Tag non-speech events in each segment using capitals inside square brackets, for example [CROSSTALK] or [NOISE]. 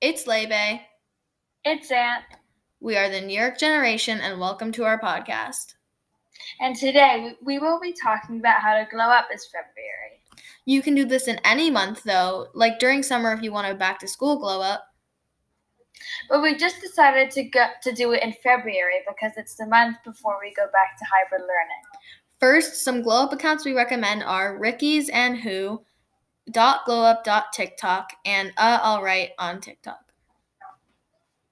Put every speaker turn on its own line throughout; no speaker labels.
It's Lebe.
It's Aunt.
We are the New York Generation, and welcome to our podcast.
And today we will be talking about how to glow up this February.
You can do this in any month, though, like during summer if you want a back to school glow up.
But we just decided to go to do it in February because it's the month before we go back to hybrid learning.
First, some glow up accounts we recommend are Ricky's and Who, dot glow up dot TikTok, and uh all right on TikTok.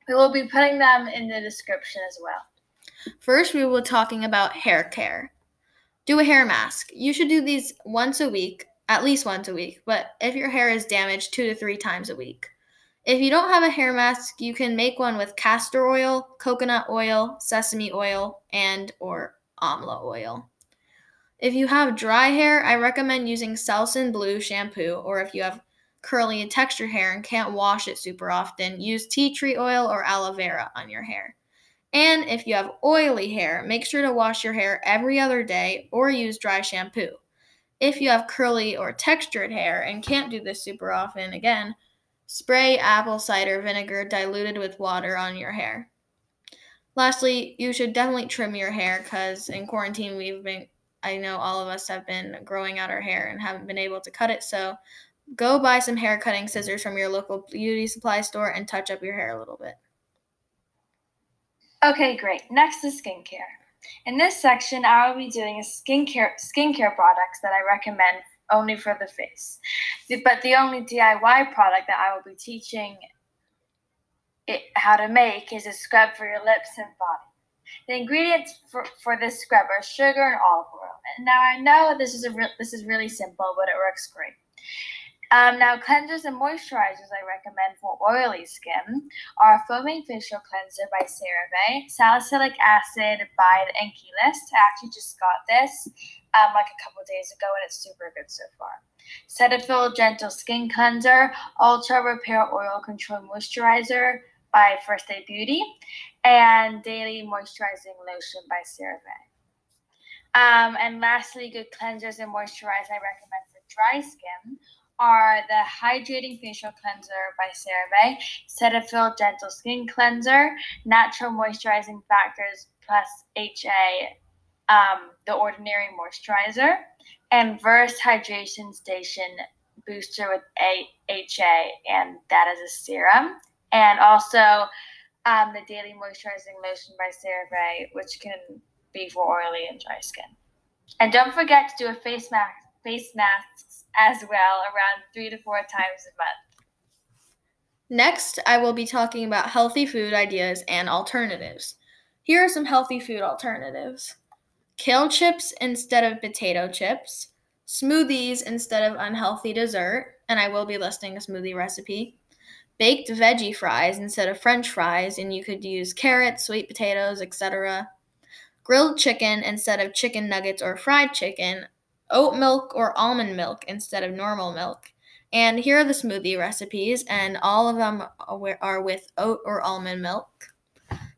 We will be putting them in the description as well.
First, we will be talking about hair care. Do a hair mask. You should do these once a week, at least once a week, but if your hair is damaged, two to three times a week. If you don't have a hair mask, you can make one with castor oil, coconut oil, sesame oil, and or amla oil. If you have dry hair, I recommend using Selsun Blue shampoo, or if you have curly and textured hair and can't wash it super often, use tea tree oil or aloe vera on your hair. And if you have oily hair, make sure to wash your hair every other day or use dry shampoo. If you have curly or textured hair and can't do this super often, again, spray apple cider vinegar diluted with water on your hair. Lastly, you should definitely trim your hair because in quarantine we've been I know all of us have been growing out our hair and haven't been able to cut it. So go buy some hair cutting scissors from your local beauty supply store and touch up your hair a little bit.
Okay, great. Next is skincare. In this section, I will be doing a skincare skincare products that I recommend only for the face. But the only DIY product that I will be teaching it how to make is a scrub for your lips and body. The ingredients for, for this scrub are sugar and olive oil. Now I know this is a re- this is really simple, but it works great. Um, now, cleansers and moisturizers I recommend for oily skin are Foaming Facial Cleanser by CeraVe, Salicylic Acid by the Inkey List. I actually just got this um, like a couple days ago and it's super good so far. Cetaphil Gentle Skin Cleanser, Ultra Repair Oil Control Moisturizer by First Aid Beauty, and Daily Moisturizing Lotion by CeraVe. Um, and lastly, good cleansers and moisturizers I recommend for dry skin are the Hydrating Facial Cleanser by CeraVe, Cetaphil Gentle Skin Cleanser, Natural Moisturizing Factors plus HA, um, The Ordinary Moisturizer, and Versed Hydration Station Booster with a- HA, and that is a serum. And also um, the Daily Moisturizing Lotion by CeraVe, which can for oily and dry skin. And don't forget to do a face mask, face masks as well, around three to four times a month.
Next, I will be talking about healthy food ideas and alternatives. Here are some healthy food alternatives kale chips instead of potato chips, smoothies instead of unhealthy dessert, and I will be listing a smoothie recipe, baked veggie fries instead of french fries, and you could use carrots, sweet potatoes, etc., grilled chicken instead of chicken nuggets or fried chicken, oat milk or almond milk instead of normal milk. And here are the smoothie recipes, and all of them are with oat or almond milk.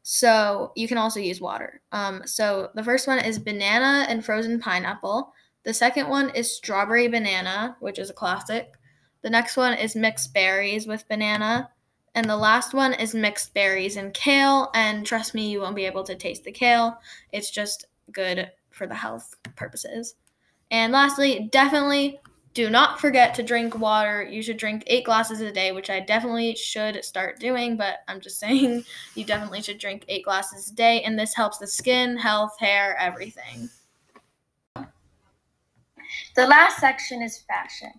So you can also use water. Um, so the first one is banana and frozen pineapple. The second one is strawberry banana, which is a classic. The next one is mixed berries with banana. And the last one is mixed berries and kale. And trust me, you won't be able to taste the kale. It's just good for the health purposes. And lastly, definitely do not forget to drink water. You should drink eight glasses a day, which I definitely should start doing, but I'm just [LAUGHS] saying you definitely should drink eight glasses a day, and this helps the skin, health, hair, everything.
The last section is fashion.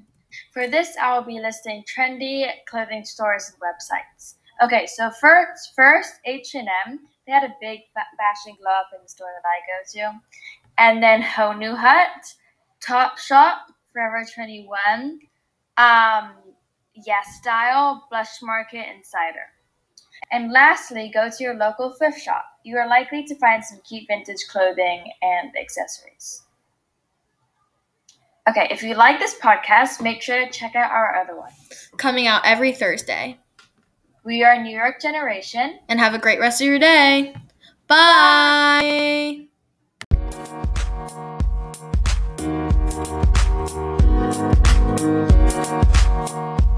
For this, I will be listing trendy clothing stores and websites. Okay, so first, first H&M, they had a big fashion glow up in the store that I go to. And then Honu Hut, Topshop, Forever 21, um, Yes Style, Blush Market, Insider. And lastly, go to your local thrift shop. You are likely to find some cute vintage clothing and accessories. Okay, if you like this podcast, make sure to check out our other one.
Coming out every Thursday.
We are New York Generation.
And have a great rest of your day. Bye. Bye.